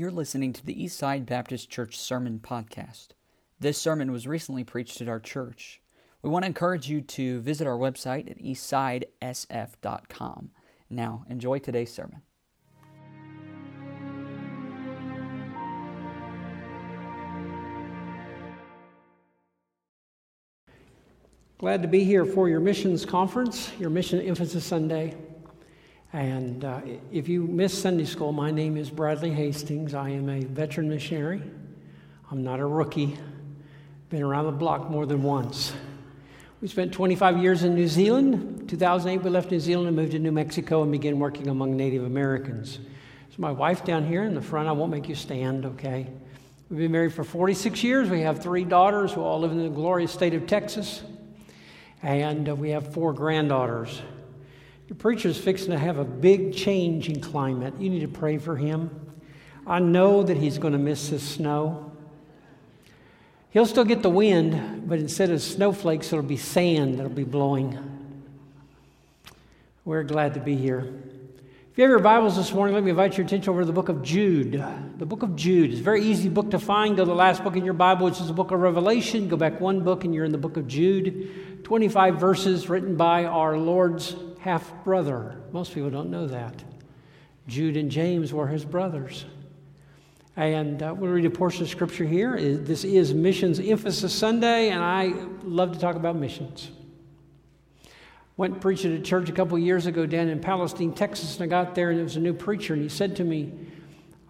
You're listening to the Eastside Baptist Church Sermon Podcast. This sermon was recently preached at our church. We want to encourage you to visit our website at eastsidesf.com. Now, enjoy today's sermon. Glad to be here for your missions conference, your Mission Emphasis Sunday. And uh, if you miss Sunday school, my name is Bradley Hastings. I am a veteran missionary. I'm not a rookie. Been around the block more than once. We spent 25 years in New Zealand. 2008, we left New Zealand and moved to New Mexico and began working among Native Americans. So my wife down here in the front. I won't make you stand, okay? We've been married for 46 years. We have three daughters who all live in the glorious state of Texas. And uh, we have four granddaughters. Your preacher's fixing to have a big change in climate. You need to pray for him. I know that he's going to miss this snow. He'll still get the wind, but instead of snowflakes, it'll be sand that'll be blowing. We're glad to be here. If you have your Bibles this morning, let me invite your attention over to the book of Jude. The book of Jude is a very easy book to find. Go to the last book in your Bible, which is the book of Revelation. Go back one book, and you're in the book of Jude. 25 verses written by our Lord's half brother. Most people don't know that. Jude and James were his brothers. And uh, we'll read a portion of scripture here. This is Missions Emphasis Sunday, and I love to talk about missions. Went preaching at a church a couple years ago down in Palestine, Texas, and I got there, and there was a new preacher, and he said to me,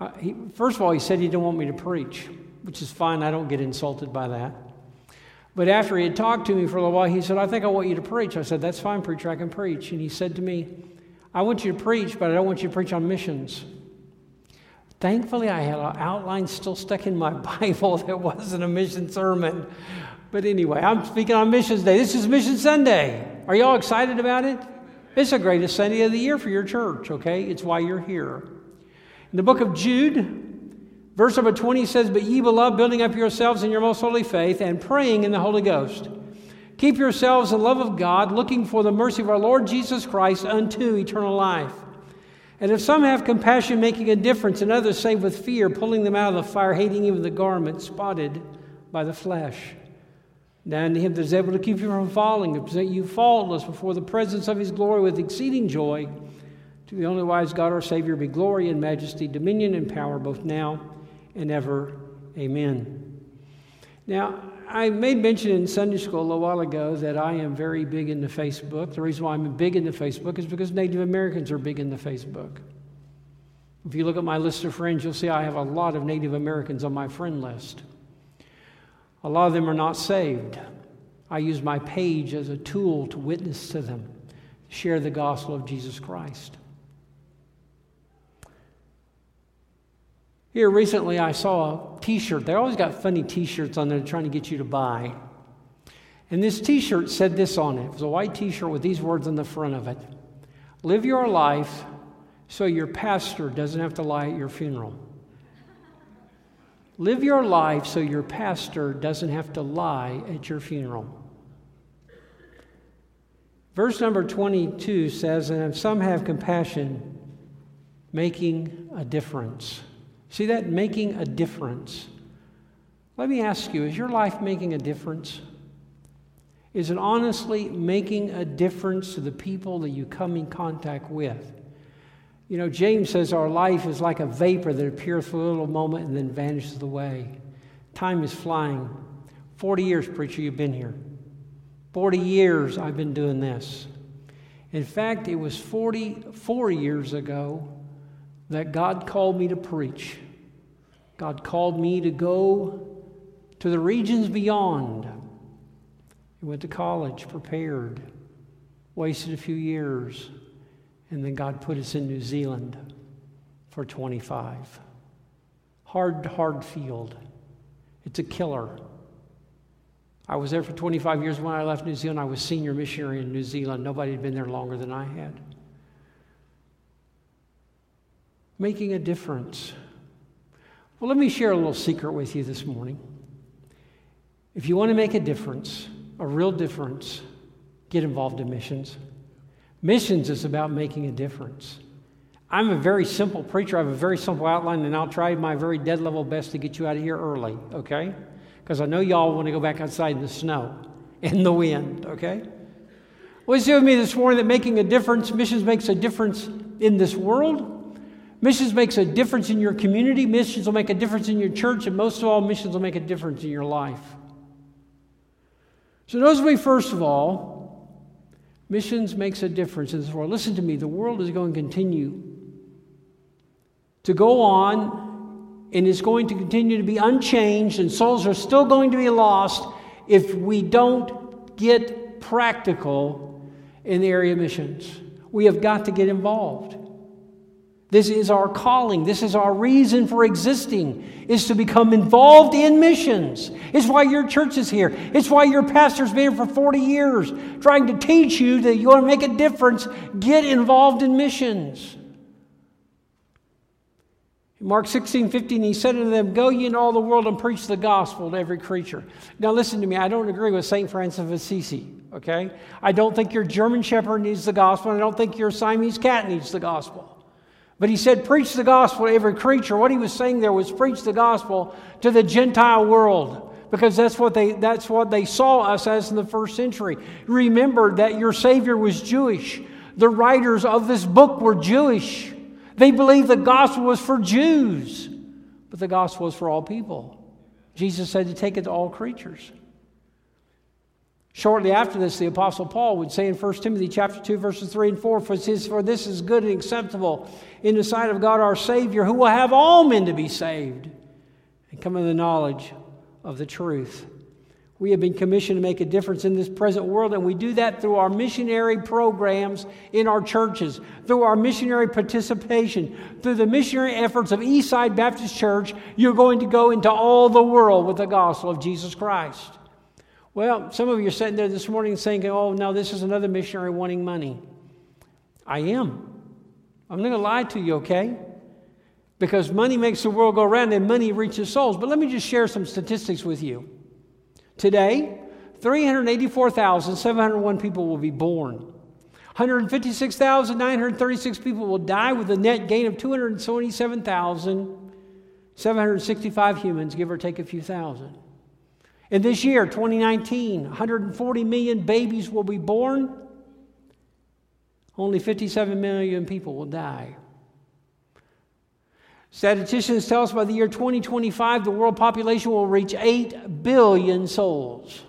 uh, he, first of all, he said he didn't want me to preach, which is fine. I don't get insulted by that. But after he had talked to me for a little while, he said, I think I want you to preach. I said, That's fine, preacher, I can preach. And he said to me, I want you to preach, but I don't want you to preach on missions. Thankfully, I had an outline still stuck in my Bible that wasn't a mission sermon. But anyway, I'm speaking on Missions Day. This is Mission Sunday. Are y'all excited about it? It's the greatest Sunday of the year for your church, okay? It's why you're here. In the book of Jude, verse number 20 says, But ye beloved, building up yourselves in your most holy faith and praying in the Holy Ghost. Keep yourselves in love of God, looking for the mercy of our Lord Jesus Christ unto eternal life. And if some have compassion, making a difference, and others save with fear, pulling them out of the fire, hating even the garment spotted by the flesh. Now unto him that is able to keep you from falling, and present you faultless before the presence of his glory with exceeding joy. To the only wise God our Savior be glory and majesty, dominion and power, both now and ever. Amen. Now, I made mention in Sunday school a little while ago that I am very big into Facebook. The reason why I'm big into Facebook is because Native Americans are big into Facebook. If you look at my list of friends, you'll see I have a lot of Native Americans on my friend list. A lot of them are not saved. I use my page as a tool to witness to them, share the gospel of Jesus Christ. Here recently, I saw a t shirt. They always got funny t shirts on there trying to get you to buy. And this t shirt said this on it. It was a white t shirt with these words on the front of it Live your life so your pastor doesn't have to lie at your funeral. Live your life so your pastor doesn't have to lie at your funeral. Verse number 22 says, And if some have compassion, making a difference. See that? Making a difference. Let me ask you is your life making a difference? Is it honestly making a difference to the people that you come in contact with? You know, James says our life is like a vapor that appears for a little moment and then vanishes away. Time is flying. 40 years, preacher, you've been here. 40 years I've been doing this. In fact, it was 44 years ago that God called me to preach. God called me to go to the regions beyond. I went to college, prepared, wasted a few years. And then God put us in New Zealand for 25. Hard, hard field. It's a killer. I was there for 25 years. When I left New Zealand, I was senior missionary in New Zealand. Nobody had been there longer than I had. Making a difference. Well, let me share a little secret with you this morning. If you want to make a difference, a real difference, get involved in missions. Missions is about making a difference. I'm a very simple preacher. I have a very simple outline, and I'll try my very dead level best to get you out of here early, okay? Because I know y'all want to go back outside in the snow and the wind, okay? Well, see with me this morning that making a difference, missions makes a difference in this world. Missions makes a difference in your community. Missions will make a difference in your church. And most of all, missions will make a difference in your life. So, notice me, first of all, missions makes a difference in this world. Listen to me, the world is going to continue to go on and is going to continue to be unchanged, and souls are still going to be lost if we don't get practical in the area of missions. We have got to get involved. This is our calling. This is our reason for existing, is to become involved in missions. It's why your church is here. It's why your pastor's been here for 40 years, trying to teach you that you want to make a difference. Get involved in missions. Mark 16, 15, he said unto them, Go ye into all the world and preach the gospel to every creature. Now, listen to me. I don't agree with St. Francis of Assisi, okay? I don't think your German Shepherd needs the gospel, and I don't think your Siamese cat needs the gospel. But he said, Preach the gospel to every creature. What he was saying there was preach the gospel to the Gentile world because that's what they, that's what they saw us as in the first century. Remember that your Savior was Jewish. The writers of this book were Jewish. They believed the gospel was for Jews, but the gospel was for all people. Jesus said to take it to all creatures. Shortly after this, the Apostle Paul would say in 1 Timothy chapter 2, verses 3 and 4, For this is good and acceptable in the sight of God our Savior, who will have all men to be saved and come to the knowledge of the truth. We have been commissioned to make a difference in this present world, and we do that through our missionary programs in our churches, through our missionary participation, through the missionary efforts of Eastside Baptist Church. You're going to go into all the world with the gospel of Jesus Christ. Well, some of you are sitting there this morning saying, oh, now this is another missionary wanting money. I am. I'm not going to lie to you, okay? Because money makes the world go round and money reaches souls. But let me just share some statistics with you. Today, 384,701 people will be born. 156,936 people will die with a net gain of 227,765 humans, give or take a few thousand. In this year, 2019, 140 million babies will be born. Only 57 million people will die. Statisticians tell us by the year 2025, the world population will reach 8 billion souls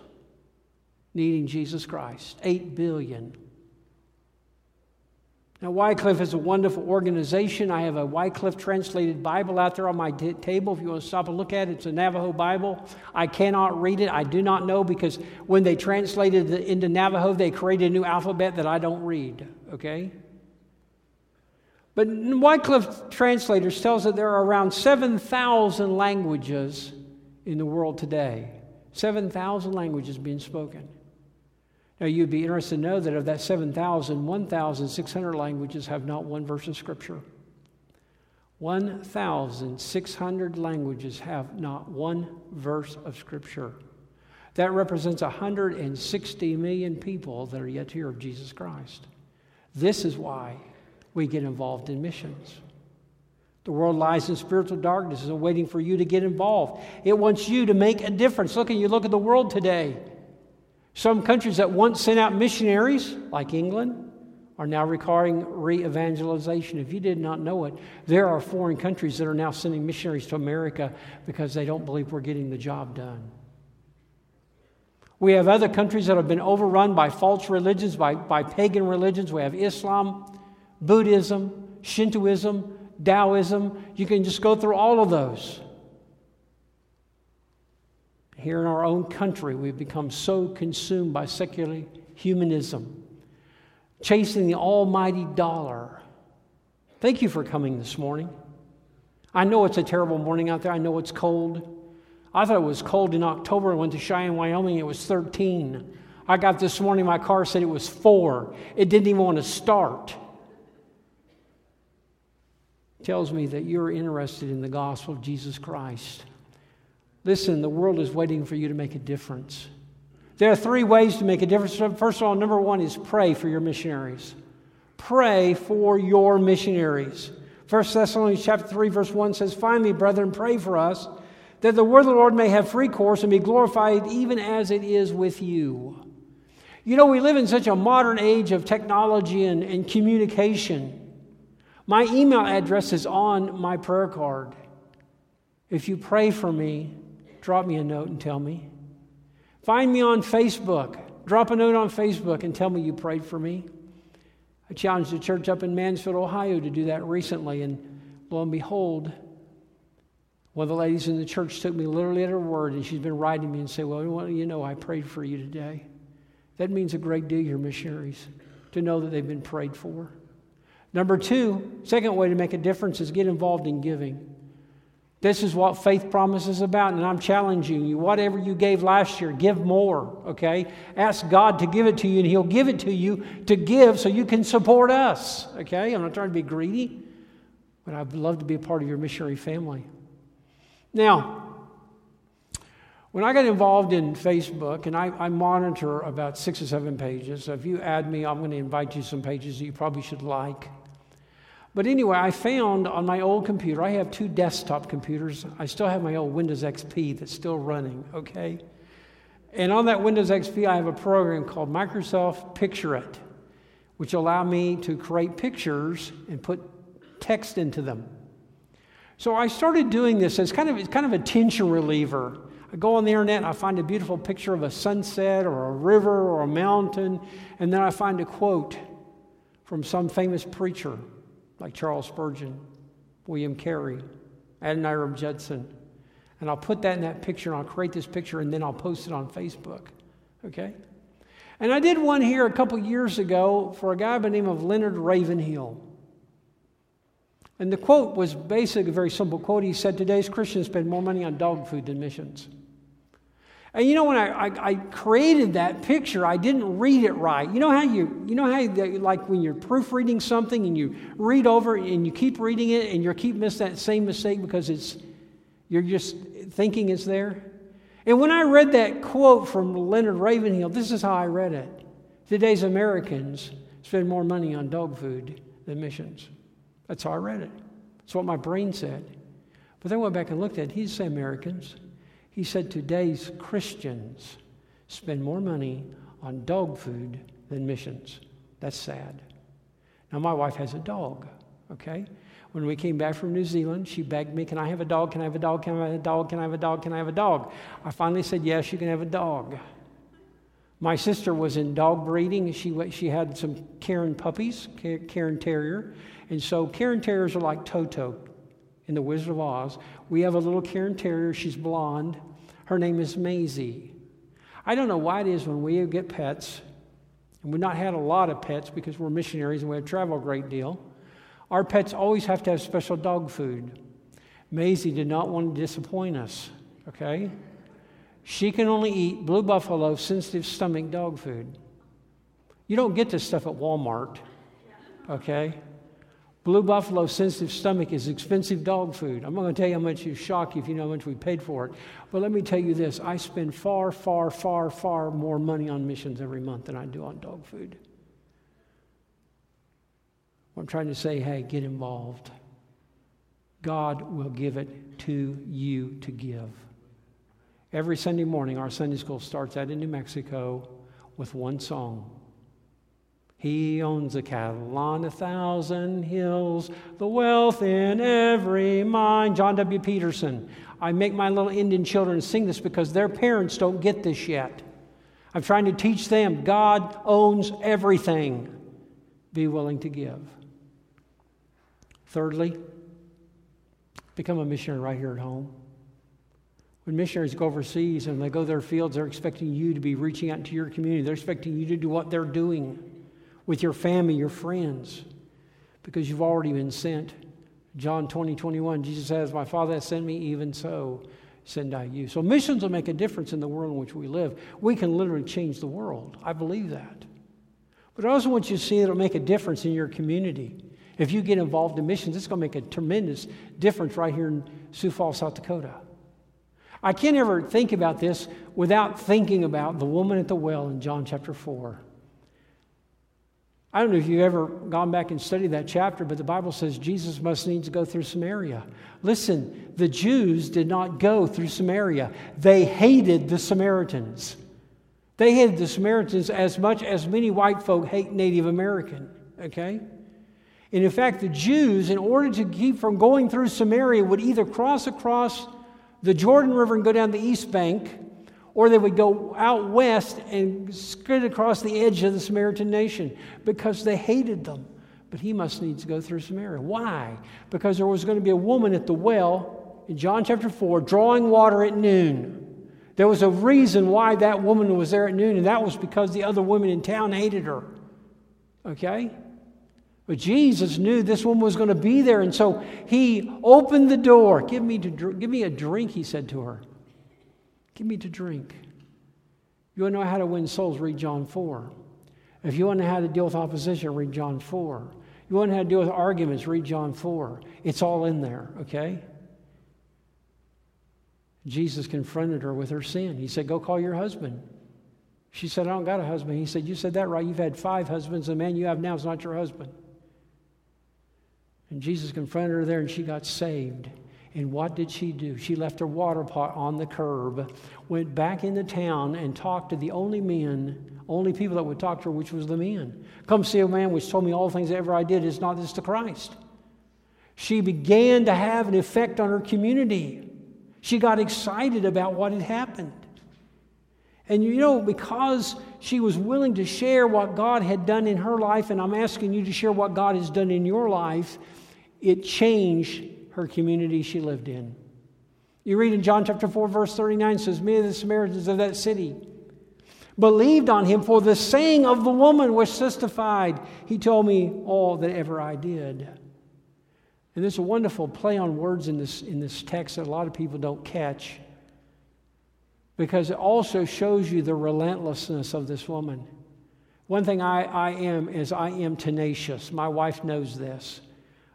needing Jesus Christ. 8 billion. Now, Wycliffe is a wonderful organization. I have a Wycliffe translated Bible out there on my t- table. If you want to stop and look at it, it's a Navajo Bible. I cannot read it. I do not know because when they translated it into Navajo, they created a new alphabet that I don't read. Okay? But Wycliffe translators tells that there are around 7,000 languages in the world today. 7,000 languages being spoken. Now, you'd be interested to know that of that 7,000, 1,600 languages have not one verse of Scripture. 1,600 languages have not one verse of Scripture. That represents 160 million people that are yet to hear of Jesus Christ. This is why we get involved in missions. The world lies in spiritual darkness and waiting for you to get involved. It wants you to make a difference. Look at you look at the world today. Some countries that once sent out missionaries, like England, are now requiring re evangelization. If you did not know it, there are foreign countries that are now sending missionaries to America because they don't believe we're getting the job done. We have other countries that have been overrun by false religions, by, by pagan religions. We have Islam, Buddhism, Shintoism, Taoism. You can just go through all of those. Here in our own country, we've become so consumed by secular humanism, chasing the almighty dollar. Thank you for coming this morning. I know it's a terrible morning out there. I know it's cold. I thought it was cold in October. I went to Cheyenne, Wyoming. It was 13. I got this morning, my car said it was four. It didn't even want to start tells me that you're interested in the gospel of Jesus Christ. Listen, the world is waiting for you to make a difference. There are three ways to make a difference. First of all, number one is pray for your missionaries. pray for your missionaries. 1 Thessalonians chapter 3, verse 1 says, Finally, brethren, pray for us, that the word of the Lord may have free course and be glorified even as it is with you. You know, we live in such a modern age of technology and, and communication. My email address is on my prayer card. If you pray for me, drop me a note and tell me. Find me on Facebook. Drop a note on Facebook and tell me you prayed for me. I challenged the church up in Mansfield, Ohio to do that recently, and lo and behold, one of the ladies in the church took me literally at her word, and she's been writing me and say, Well, you know, I prayed for you today. That means a great deal, your missionaries, to know that they've been prayed for. Number two, second way to make a difference is get involved in giving. This is what faith promise is about, and I'm challenging you. Whatever you gave last year, give more, okay? Ask God to give it to you, and He'll give it to you to give so you can support us, okay? I'm not trying to be greedy, but I'd love to be a part of your missionary family. Now, when I got involved in Facebook, and I, I, monitor about six or seven pages, so if you add me, I'm going to invite you some pages that you probably should like. But anyway, I found on my old computer, I have two desktop computers. I still have my old Windows XP that's still running, okay? And on that Windows XP, I have a program called Microsoft Picture-it, which allow me to create pictures and put text into them. So I started doing this as kind of, it's kind of a tension reliever. I go on the internet I find a beautiful picture of a sunset or a river or a mountain, and then I find a quote from some famous preacher like Charles Spurgeon, William Carey, Adoniram Judson. And I'll put that in that picture and I'll create this picture and then I'll post it on Facebook. Okay? And I did one here a couple years ago for a guy by the name of Leonard Ravenhill. And the quote was basically a very simple quote. He said, Today's Christians spend more money on dog food than missions. And you know, when I, I, I, created that picture, I didn't read it right. You know how you, you know how you, like when you're proofreading something and you read over and you keep reading it and you keep missing that same mistake because it's, you're just thinking it's there? And when I read that quote from Leonard Ravenhill, this is how I read it. Today's Americans spend more money on dog food than missions. That's how I read it. That's what my brain said. But then I went back and looked at it. He didn't say Americans. He said today's Christians spend more money on dog food than missions. That's sad. Now, my wife has a dog, okay? When we came back from New Zealand, she begged me, Can I have a dog? Can I have a dog? Can I have a dog? Can I have a dog? Can I have a dog? I finally said, Yes, you can have a dog. My sister was in dog breeding. She, she had some Cairn puppies, Cairn Terrier. And so Cairn Terriers are like Toto in The Wizard of Oz. We have a little Cairn Terrier. She's blonde. Her name is Maisie. I don't know why it is when we get pets, and we've not had a lot of pets because we're missionaries and we have travel a great deal. Our pets always have to have special dog food. Maisie did not want to disappoint us, okay? She can only eat Blue Buffalo sensitive stomach dog food. You don't get this stuff at Walmart, okay? Blue Buffalo sensitive stomach is expensive dog food. I'm not going to tell you how much you shock you if you know how much we paid for it. But let me tell you this I spend far, far, far, far more money on missions every month than I do on dog food. I'm trying to say, hey, get involved. God will give it to you to give. Every Sunday morning, our Sunday school starts out in New Mexico with one song he owns the cattle on a thousand hills, the wealth in every mine. John W. Peterson. I make my little Indian children sing this because their parents don't get this yet. I'm trying to teach them God owns everything. Be willing to give. Thirdly, become a missionary right here at home. When missionaries go overseas and they go to their fields, they're expecting you to be reaching out to your community. They're expecting you to do what they're doing with your family, your friends, because you've already been sent. John 20, 21, Jesus says, My Father has sent me, even so send I you. So missions will make a difference in the world in which we live. We can literally change the world. I believe that. But I also want you to see it'll make a difference in your community. If you get involved in missions, it's going to make a tremendous difference right here in Sioux Falls, South Dakota. I can't ever think about this without thinking about the woman at the well in John chapter 4. I don't know if you've ever gone back and studied that chapter, but the Bible says Jesus must needs go through Samaria. Listen, the Jews did not go through Samaria, they hated the Samaritans. They hated the Samaritans as much as many white folk hate Native American, okay? And in fact, the Jews, in order to keep from going through Samaria, would either cross across the Jordan River and go down the east bank, or they would go out west and skid across the edge of the Samaritan nation because they hated them. But he must needs go through Samaria. Why? Because there was going to be a woman at the well in John chapter 4 drawing water at noon. There was a reason why that woman was there at noon, and that was because the other women in town hated her. Okay? But Jesus knew this woman was going to be there, and so he opened the door. Give me, to, give me a drink, he said to her. Give me to drink. You want to know how to win souls? Read John 4. If you want to know how to deal with opposition, read John 4. You want to know how to deal with arguments, read John 4. It's all in there, okay? Jesus confronted her with her sin. He said, Go call your husband. She said, I don't got a husband. He said, You said that right. You've had five husbands. The man you have now is not your husband. And Jesus confronted her there, and she got saved. And what did she do? She left her water pot on the curb, went back into town, and talked to the only men, only people that would talk to her, which was the men. Come see a man which told me all things ever I did is not this the Christ. She began to have an effect on her community. She got excited about what had happened. And you know, because she was willing to share what God had done in her life, and I'm asking you to share what God has done in your life, it changed her community she lived in. You read in John chapter 4, verse 39 says, Many of the Samaritans of that city believed on him for the saying of the woman which testified, He told me all that ever I did. And there's a wonderful play on words in this, in this text that a lot of people don't catch because it also shows you the relentlessness of this woman. One thing I, I am is I am tenacious. My wife knows this.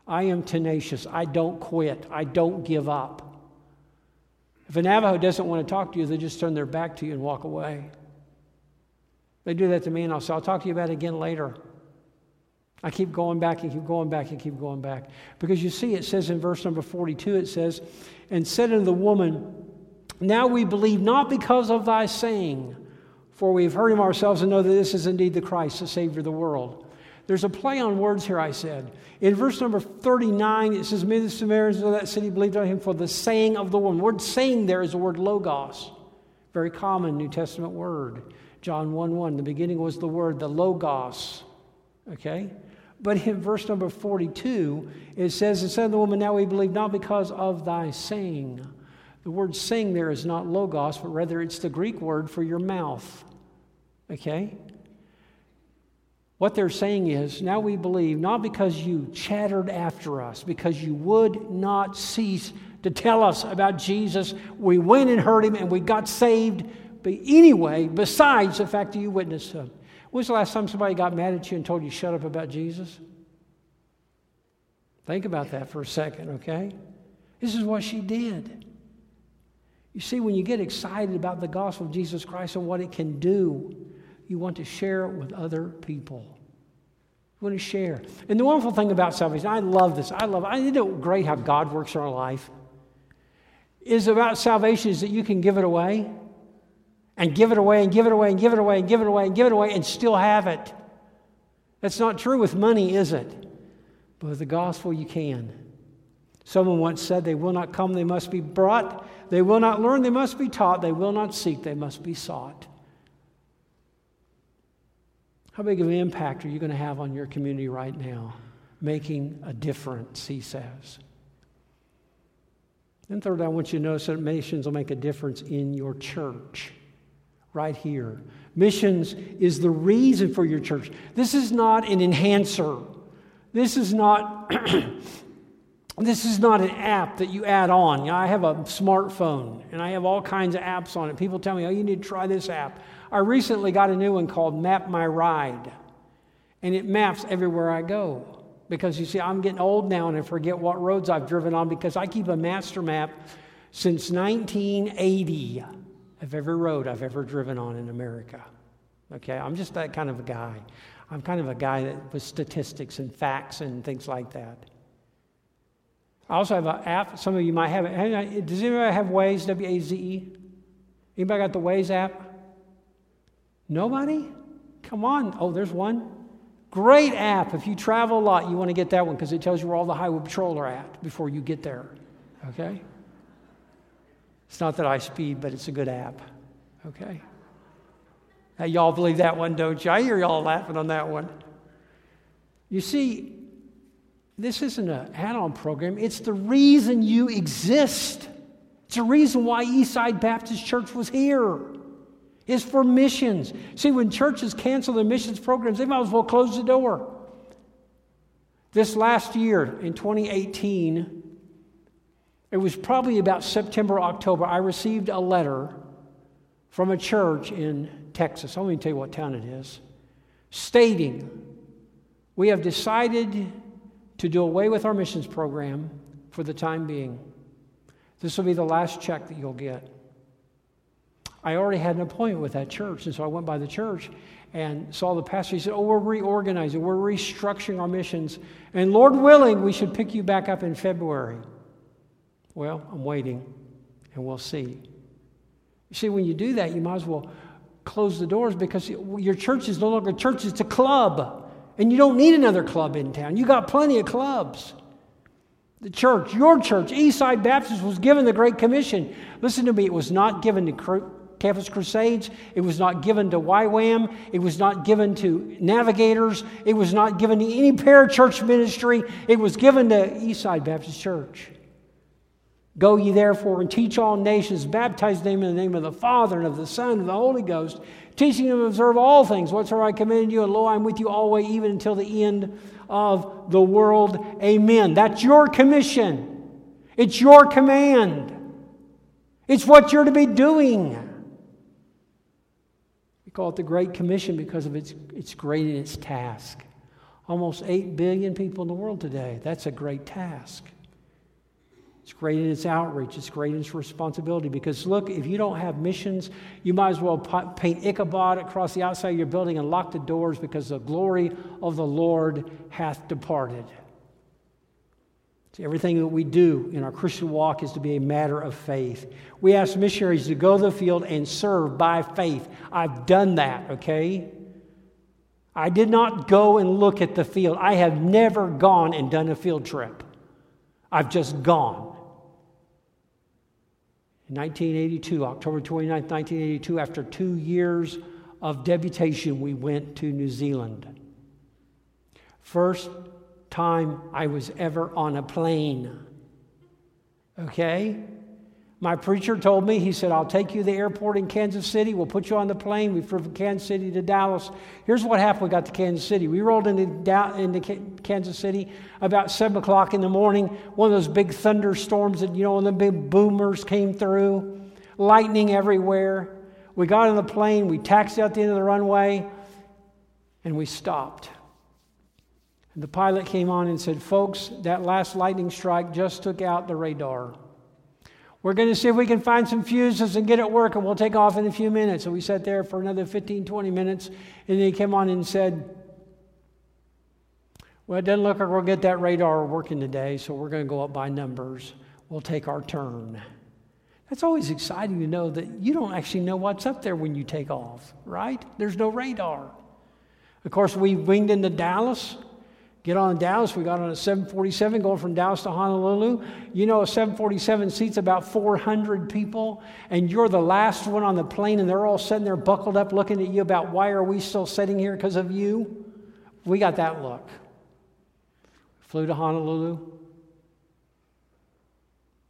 I am tenacious. I don't quit. I don't give up. If a Navajo doesn't want to talk to you, they just turn their back to you and walk away. They do that to me, and I'll say, I'll talk to you about it again later. I keep going back and keep going back and keep going back. Because you see, it says in verse number 42, it says, And said unto the woman, Now we believe not because of thy saying, for we have heard him ourselves and know that this is indeed the Christ, the Savior of the world. There's a play on words here, I said. In verse number 39, it says, Many of the Samaritans of that city believed on him for the saying of the woman. The word saying there is the word logos, very common New Testament word. John 1 1, the beginning was the word, the logos. Okay? But in verse number 42, it says, And said the woman, Now we believe not because of thy saying. The word saying there is not logos, but rather it's the Greek word for your mouth. Okay? What they're saying is, now we believe, not because you chattered after us, because you would not cease to tell us about Jesus. We went and heard him and we got saved. But anyway, besides the fact that you witnessed him. When was the last time somebody got mad at you and told you shut up about Jesus? Think about that for a second, okay? This is what she did. You see, when you get excited about the gospel of Jesus Christ and what it can do, you want to share it with other people. You want to share. And the wonderful thing about salvation, I love this. I love I know great how God works in our life. Is about salvation is that you can give it away and give it away and give it away and give it away and give it away and give it away and still have it. That's not true with money, is it? But with the gospel, you can. Someone once said, They will not come, they must be brought. They will not learn, they must be taught. They will not seek, they must be sought. How big of an impact are you going to have on your community right now? Making a difference, he says. And third, I want you to notice that missions will make a difference in your church, right here. Missions is the reason for your church. This is not an enhancer. This is not. this is not an app that you add on. You know, I have a smartphone and I have all kinds of apps on it. People tell me, oh, you need to try this app. I recently got a new one called Map My Ride, and it maps everywhere I go. Because you see, I'm getting old now and I forget what roads I've driven on because I keep a master map since 1980 of every road I've ever driven on in America. Okay, I'm just that kind of a guy. I'm kind of a guy that with statistics and facts and things like that. I also have an app. Some of you might have it. Does anybody have Waze? W A Z E. Anybody got the Waze app? Nobody? Come on. Oh, there's one. Great app. If you travel a lot, you want to get that one because it tells you where all the highway patrol are at before you get there. Okay? It's not that I speed, but it's a good app. Okay? Now, y'all believe that one, don't you? I hear y'all laughing on that one. You see, this isn't an add on program, it's the reason you exist. It's the reason why Eastside Baptist Church was here. It's for missions. See, when churches cancel their missions programs, they might as well close the door. This last year, in 2018, it was probably about September, October, I received a letter from a church in Texas. Let me tell you what town it is. Stating, we have decided to do away with our missions program for the time being. This will be the last check that you'll get. I already had an appointment with that church, and so I went by the church and saw the pastor. He said, Oh, we're reorganizing, we're restructuring our missions, and Lord willing, we should pick you back up in February. Well, I'm waiting, and we'll see. You see, when you do that, you might as well close the doors because your church is no longer a church, it's a club. And you don't need another club in town. You got plenty of clubs. The church, your church, Eastside Baptist, was given the Great Commission. Listen to me, it was not given to Campus Crusades. It was not given to YWAM. It was not given to Navigators. It was not given to any parachurch ministry. It was given to Eastside Baptist Church. Go ye therefore and teach all nations, baptize them in the name of the Father and of the Son and of the Holy Ghost, teaching them to observe all things whatsoever I commanded you, and lo, I'm with you always, even until the end of the world. Amen. That's your commission. It's your command. It's what you're to be doing. Call it the Great Commission because of its, its great in its task. Almost 8 billion people in the world today. That's a great task. It's great in its outreach. It's great in its responsibility. Because look, if you don't have missions, you might as well paint Ichabod across the outside of your building and lock the doors because the glory of the Lord hath departed. Everything that we do in our Christian walk is to be a matter of faith. We ask missionaries to go to the field and serve by faith. I've done that, okay? I did not go and look at the field. I have never gone and done a field trip. I've just gone. In 1982, October 29, 1982, after two years of deputation, we went to New Zealand. First time I was ever on a plane. Okay? My preacher told me, he said, I'll take you to the airport in Kansas City. We'll put you on the plane. We flew from Kansas City to Dallas. Here's what happened we got to Kansas City. We rolled into, into Kansas City about 7 o'clock in the morning. One of those big thunderstorms that, you know, the big boomers came through, lightning everywhere. We got on the plane. We taxied out the end of the runway, and we stopped. And the pilot came on and said, Folks, that last lightning strike just took out the radar. We're going to see if we can find some fuses and get it working. We'll take off in a few minutes. So we sat there for another 15, 20 minutes. And then he came on and said, Well, it doesn't look like we'll get that radar working today, so we're going to go up by numbers. We'll take our turn. That's always exciting to know that you don't actually know what's up there when you take off, right? There's no radar. Of course, we winged into Dallas get on Dallas. We got on a 747 going from Dallas to Honolulu. You know, a 747 seats about 400 people, and you're the last one on the plane, and they're all sitting there buckled up looking at you about why are we still sitting here because of you? We got that look. Flew to Honolulu.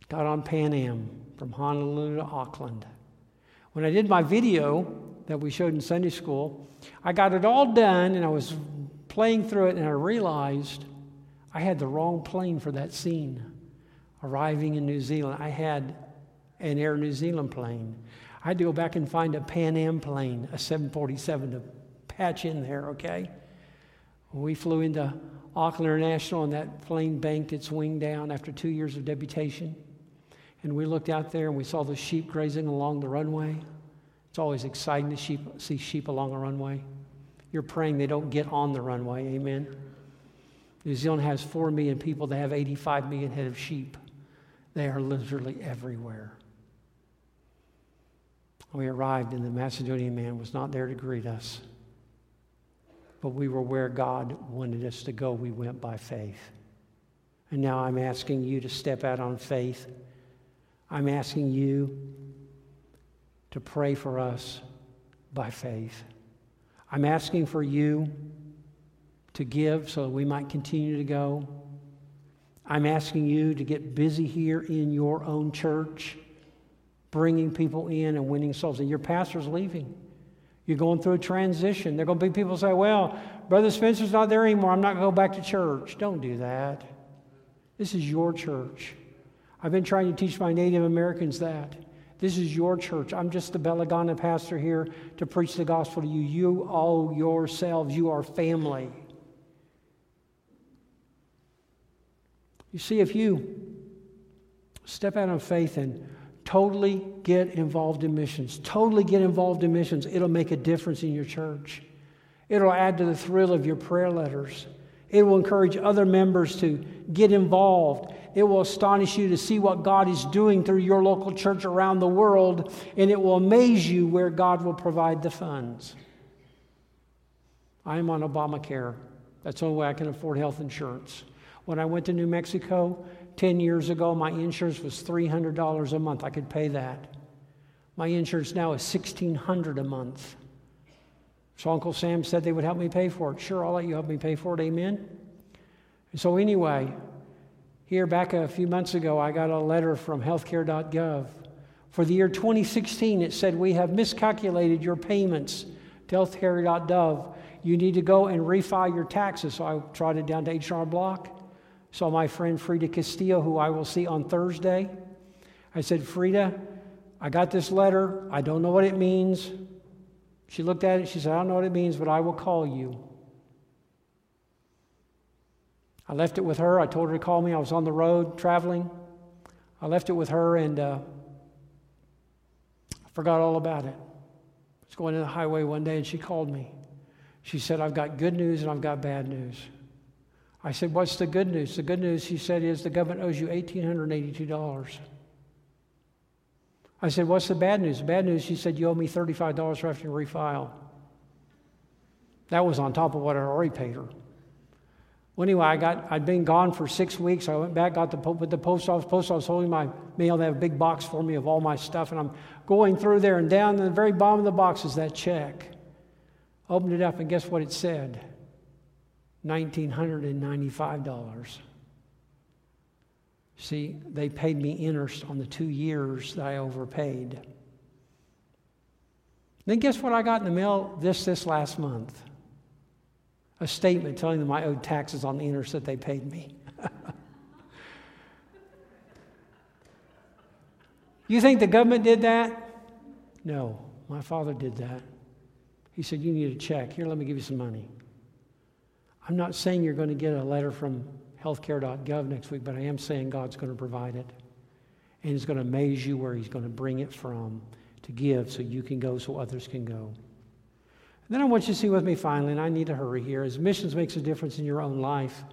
Got on Pan Am from Honolulu to Auckland. When I did my video that we showed in Sunday school, I got it all done and I was playing through it and I realized I had the wrong plane for that scene. Arriving in New Zealand, I had an Air New Zealand plane. I had to go back and find a Pan Am plane, a 747 to patch in there, okay? We flew into Auckland International and that plane banked its wing down after two years of deputation. And we looked out there and we saw the sheep grazing along the runway. It's always exciting to sheep, see sheep along a runway. You're praying they don't get on the runway. Amen. New Zealand has 4 million people, they have 85 million head of sheep. They are literally everywhere. We arrived, and the Macedonian man was not there to greet us, but we were where God wanted us to go. We went by faith. And now I'm asking you to step out on faith. I'm asking you to pray for us by faith. I'm asking for you to give so we might continue to go. I'm asking you to get busy here in your own church, bringing people in and winning souls. And your pastor's leaving. You're going through a transition. There are going to be people say, Well, Brother Spencer's not there anymore. I'm not going to go back to church. Don't do that. This is your church. I've been trying to teach my Native Americans that. This is your church. I'm just the Belagana pastor here to preach the gospel to you. You owe yourselves, you are family. You see, if you step out on faith and totally get involved in missions, totally get involved in missions, it'll make a difference in your church. It'll add to the thrill of your prayer letters. It will encourage other members to get involved. It will astonish you to see what God is doing through your local church around the world, and it will amaze you where God will provide the funds. I am on Obamacare. That's the only way I can afford health insurance. When I went to New Mexico 10 years ago, my insurance was $300 a month. I could pay that. My insurance now is 1,600 a month. So Uncle Sam said they would help me pay for it. Sure, I'll let you help me pay for it. Amen. So, anyway, here, back a few months ago, I got a letter from healthcare.gov. For the year 2016, it said, We have miscalculated your payments to healthcare.gov. You need to go and refile your taxes. So I trotted down to H&R Block, saw my friend Frida Castillo, who I will see on Thursday. I said, Frida, I got this letter. I don't know what it means. She looked at it. She said, I don't know what it means, but I will call you. I left it with her. I told her to call me. I was on the road traveling. I left it with her and uh, I forgot all about it. I was going to the highway one day and she called me. She said, I've got good news and I've got bad news. I said, What's the good news? The good news, she said, is the government owes you $1,882. I said, What's the bad news? The bad news, she said, You owe me $35 for having to refile. That was on top of what I already paid her. Well, anyway, I got, I'd been gone for six weeks. I went back, got the, with the post office. Post office holding my mail. They have a big box for me of all my stuff. And I'm going through there, and down in the very bottom of the box is that check. Opened it up, and guess what it said? $1,995. See, they paid me interest on the two years that I overpaid. Then guess what I got in the mail this this last month? A statement telling them I owed taxes on the interest that they paid me. you think the government did that? No, my father did that. He said, You need a check. Here, let me give you some money. I'm not saying you're going to get a letter from healthcare.gov next week, but I am saying God's going to provide it. And He's going to amaze you where He's going to bring it from to give so you can go, so others can go. And then I want you to see with me finally, and I need to hurry here, as missions makes a difference in your own life.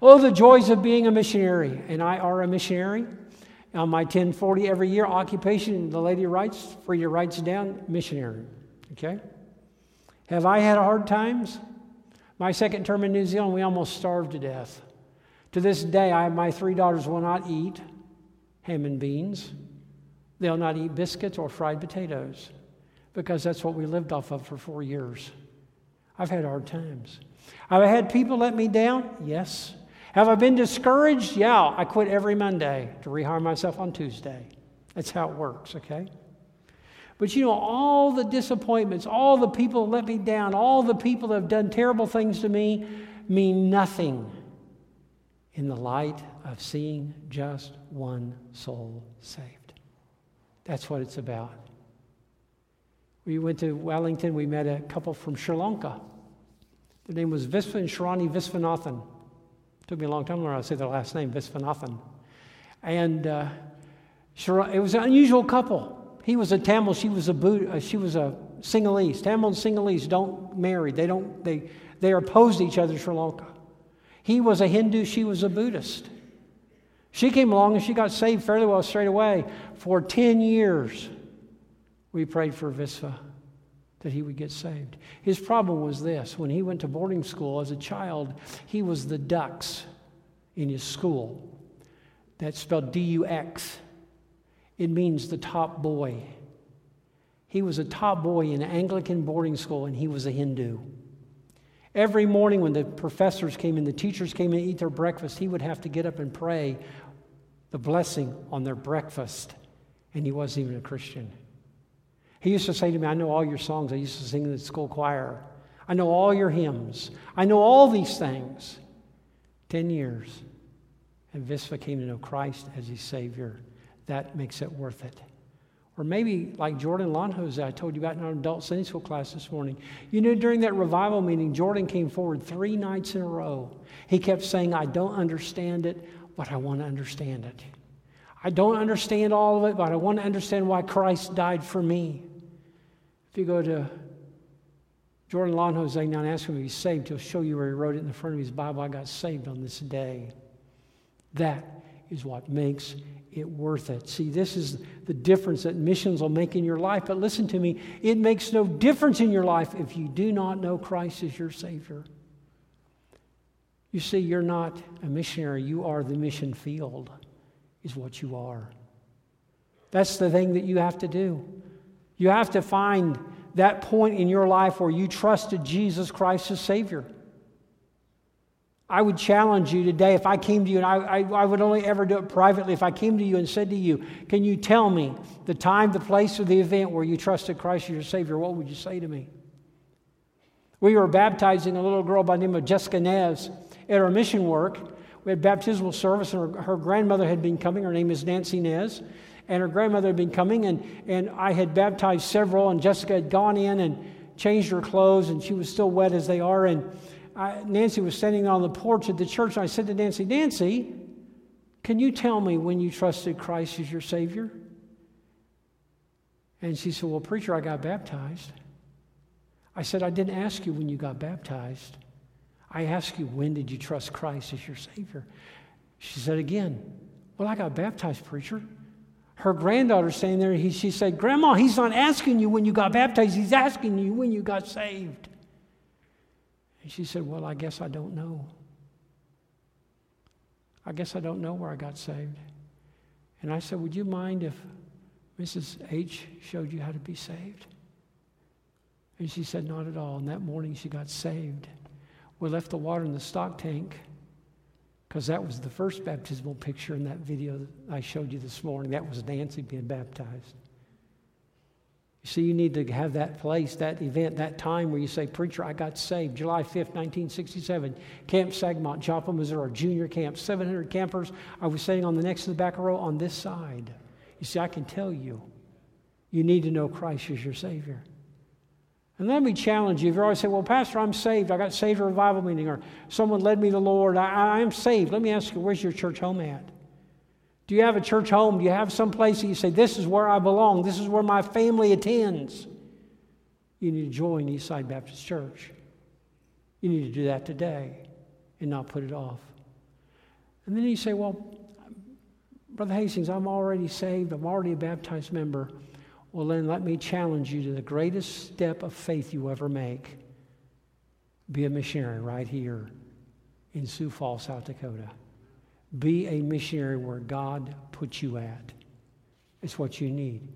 Oh, the joys of being a missionary. And I are a missionary. On my 1040 every year occupation, the lady writes, Frida writes down, missionary. Okay? Have I had hard times? My second term in New Zealand, we almost starved to death. To this day, I, my three daughters will not eat ham and beans. They'll not eat biscuits or fried potatoes because that's what we lived off of for four years. I've had hard times. Have I had people let me down? Yes. Have I been discouraged? Yeah. I quit every Monday to rehire myself on Tuesday. That's how it works, okay? But you know, all the disappointments, all the people that let me down, all the people that have done terrible things to me mean nothing in the light of seeing just one soul saved. That's what it's about. We went to Wellington, we met a couple from Sri Lanka. Their name was Visva and Sharani Visvanathan. It took me a long time to learn how to say their last name, Visvanathan. And uh, it was an unusual couple. He was a Tamil, she was a Buddha, uh, she was a Sinhalese. Tamil and Sinhalese don't marry. They don't they they to each other in Sri Lanka. He was a Hindu, she was a Buddhist. She came along and she got saved fairly well straight away. For 10 years, we prayed for Visva that he would get saved. His problem was this when he went to boarding school as a child, he was the dux in his school. That's spelled D U X. It means the top boy. He was a top boy in an Anglican boarding school and he was a Hindu. Every morning when the professors came in, the teachers came in to eat their breakfast, he would have to get up and pray the blessing on their breakfast, and he wasn't even a Christian. He used to say to me, I know all your songs. I used to sing in the school choir. I know all your hymns. I know all these things. Ten years. And Visva came to know Christ as his Savior. That makes it worth it. Or maybe like Jordan Lonjose, I told you about in our adult Sunday school class this morning. You know, during that revival meeting, Jordan came forward three nights in a row. He kept saying, I don't understand it but I want to understand it. I don't understand all of it, but I want to understand why Christ died for me. If you go to Jordan Lonjose now and ask him if he's saved, he'll show you where he wrote it in the front of his Bible I got saved on this day. That is what makes it worth it. See, this is the difference that missions will make in your life. But listen to me, it makes no difference in your life if you do not know Christ as your Savior. You see, you're not a missionary, you are the mission field, is what you are. That's the thing that you have to do. You have to find that point in your life where you trusted Jesus Christ as Savior. I would challenge you today if I came to you, and I, I, I, would only ever do it privately, if I came to you and said to you, Can you tell me the time, the place, or the event where you trusted Christ as your Savior? What would you say to me? We were baptizing a little girl by the name of Jessica Nez at our mission work. We had baptismal service, and her, her grandmother had been coming. Her name is Nancy Nez. And her grandmother had been coming, and, and I had baptized several, and Jessica had gone in and changed her clothes, and she was still wet as they are. And I, Nancy was standing on the porch at the church, and I said to Nancy, Nancy, can you tell me when you trusted Christ as your Savior? And she said, Well, preacher, I got baptized. I said, I didn't ask you when you got baptized. I asked you, when did you trust Christ as your Savior? She said again, Well, I got baptized, preacher. Her granddaughter standing there, he, she said, Grandma, he's not asking you when you got baptized, he's asking you when you got saved. And she said, Well, I guess I don't know. I guess I don't know where I got saved. And I said, Would you mind if Mrs. H showed you how to be saved? And she said, Not at all. And that morning she got saved. We left the water in the stock tank because that was the first baptismal picture in that video that I showed you this morning. That was Nancy being baptized. You see, you need to have that place, that event, that time where you say, Preacher, I got saved. July 5th, 1967, Camp Sagamont, Joplin, Missouri, junior camp, 700 campers. I was sitting on the next to the back row on this side. You see, I can tell you, you need to know Christ as your Savior. And let me challenge you. If you always say, Well, Pastor, I'm saved. I got saved at a revival meeting, or someone led me to the Lord. I, am saved. Let me ask you, where's your church home at? Do you have a church home? Do you have some place that you say, This is where I belong? This is where my family attends? You need to join Eastside Baptist Church. You need to do that today and not put it off. And then you say, Well, Brother Hastings, I'm already saved. I'm already a baptized member. Well, then let me challenge you to the greatest step of faith you ever make. Be a missionary right here in Sioux Falls, South Dakota. Be a missionary where God puts you at. It's what you need.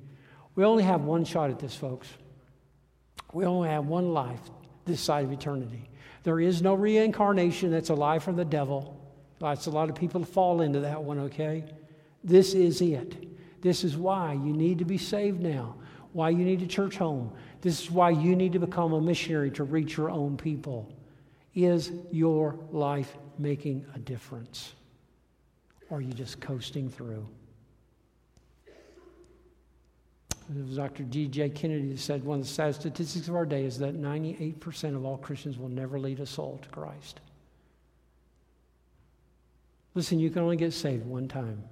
We only have one shot at this, folks. We only have one life this side of eternity. There is no reincarnation. That's a lie from the devil. Lots a lot of people fall into that one, okay? This is it. This is why you need to be saved now, why you need a church home. This is why you need to become a missionary to reach your own people. Is your life making a difference? Or are you just coasting through? It was Dr. D.J. Kennedy that said one of the sad statistics of our day is that 98% of all Christians will never lead a soul to Christ. Listen, you can only get saved one time.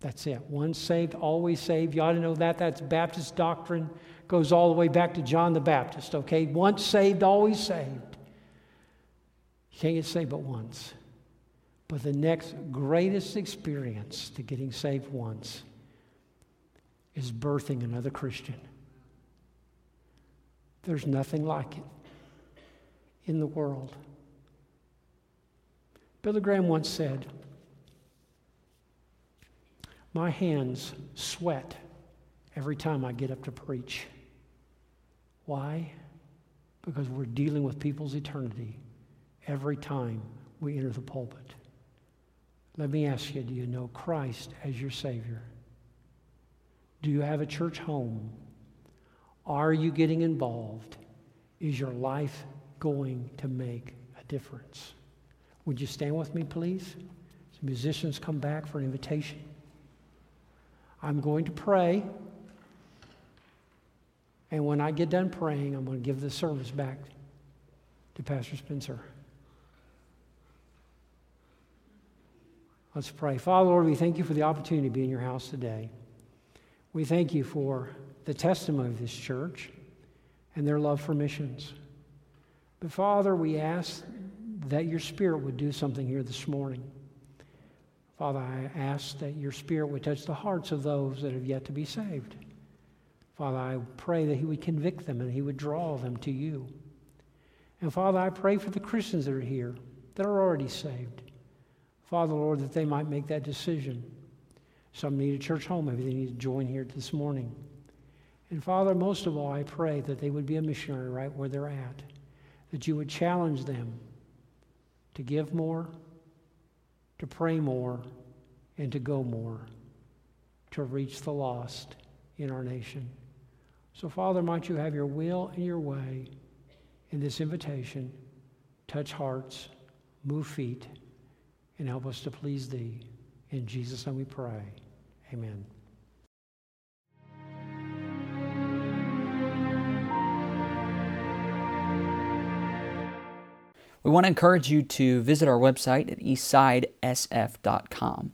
That's it. Once saved, always saved. You ought to know that. That's Baptist doctrine. Goes all the way back to John the Baptist, okay? Once saved, always saved. You can't get saved but once. But the next greatest experience to getting saved once is birthing another Christian. There's nothing like it in the world. Billy Graham once said, My hands sweat every time I get up to preach. Why? Because we're dealing with people's eternity every time we enter the pulpit. Let me ask you do you know Christ as your Savior? Do you have a church home? Are you getting involved? Is your life going to make a difference? Would you stand with me, please? As musicians come back for an invitation. I'm going to pray. And when I get done praying, I'm going to give the service back to Pastor Spencer. Let's pray. Father, Lord, we thank you for the opportunity to be in your house today. We thank you for the testimony of this church and their love for missions. But Father, we ask that your Spirit would do something here this morning. Father, I ask that your Spirit would touch the hearts of those that have yet to be saved. Father, I pray that He would convict them and He would draw them to you. And Father, I pray for the Christians that are here that are already saved. Father, Lord, that they might make that decision some need a church home. Maybe they need to join here this morning. And Father, most of all, I pray that they would be a missionary right where they're at, that you would challenge them to give more, to pray more, and to go more, to reach the lost in our nation. So, Father, might you have your will and your way in this invitation, touch hearts, move feet, and help us to please Thee. In Jesus' name we pray. Amen. We want to encourage you to visit our website at eastsidesf.com.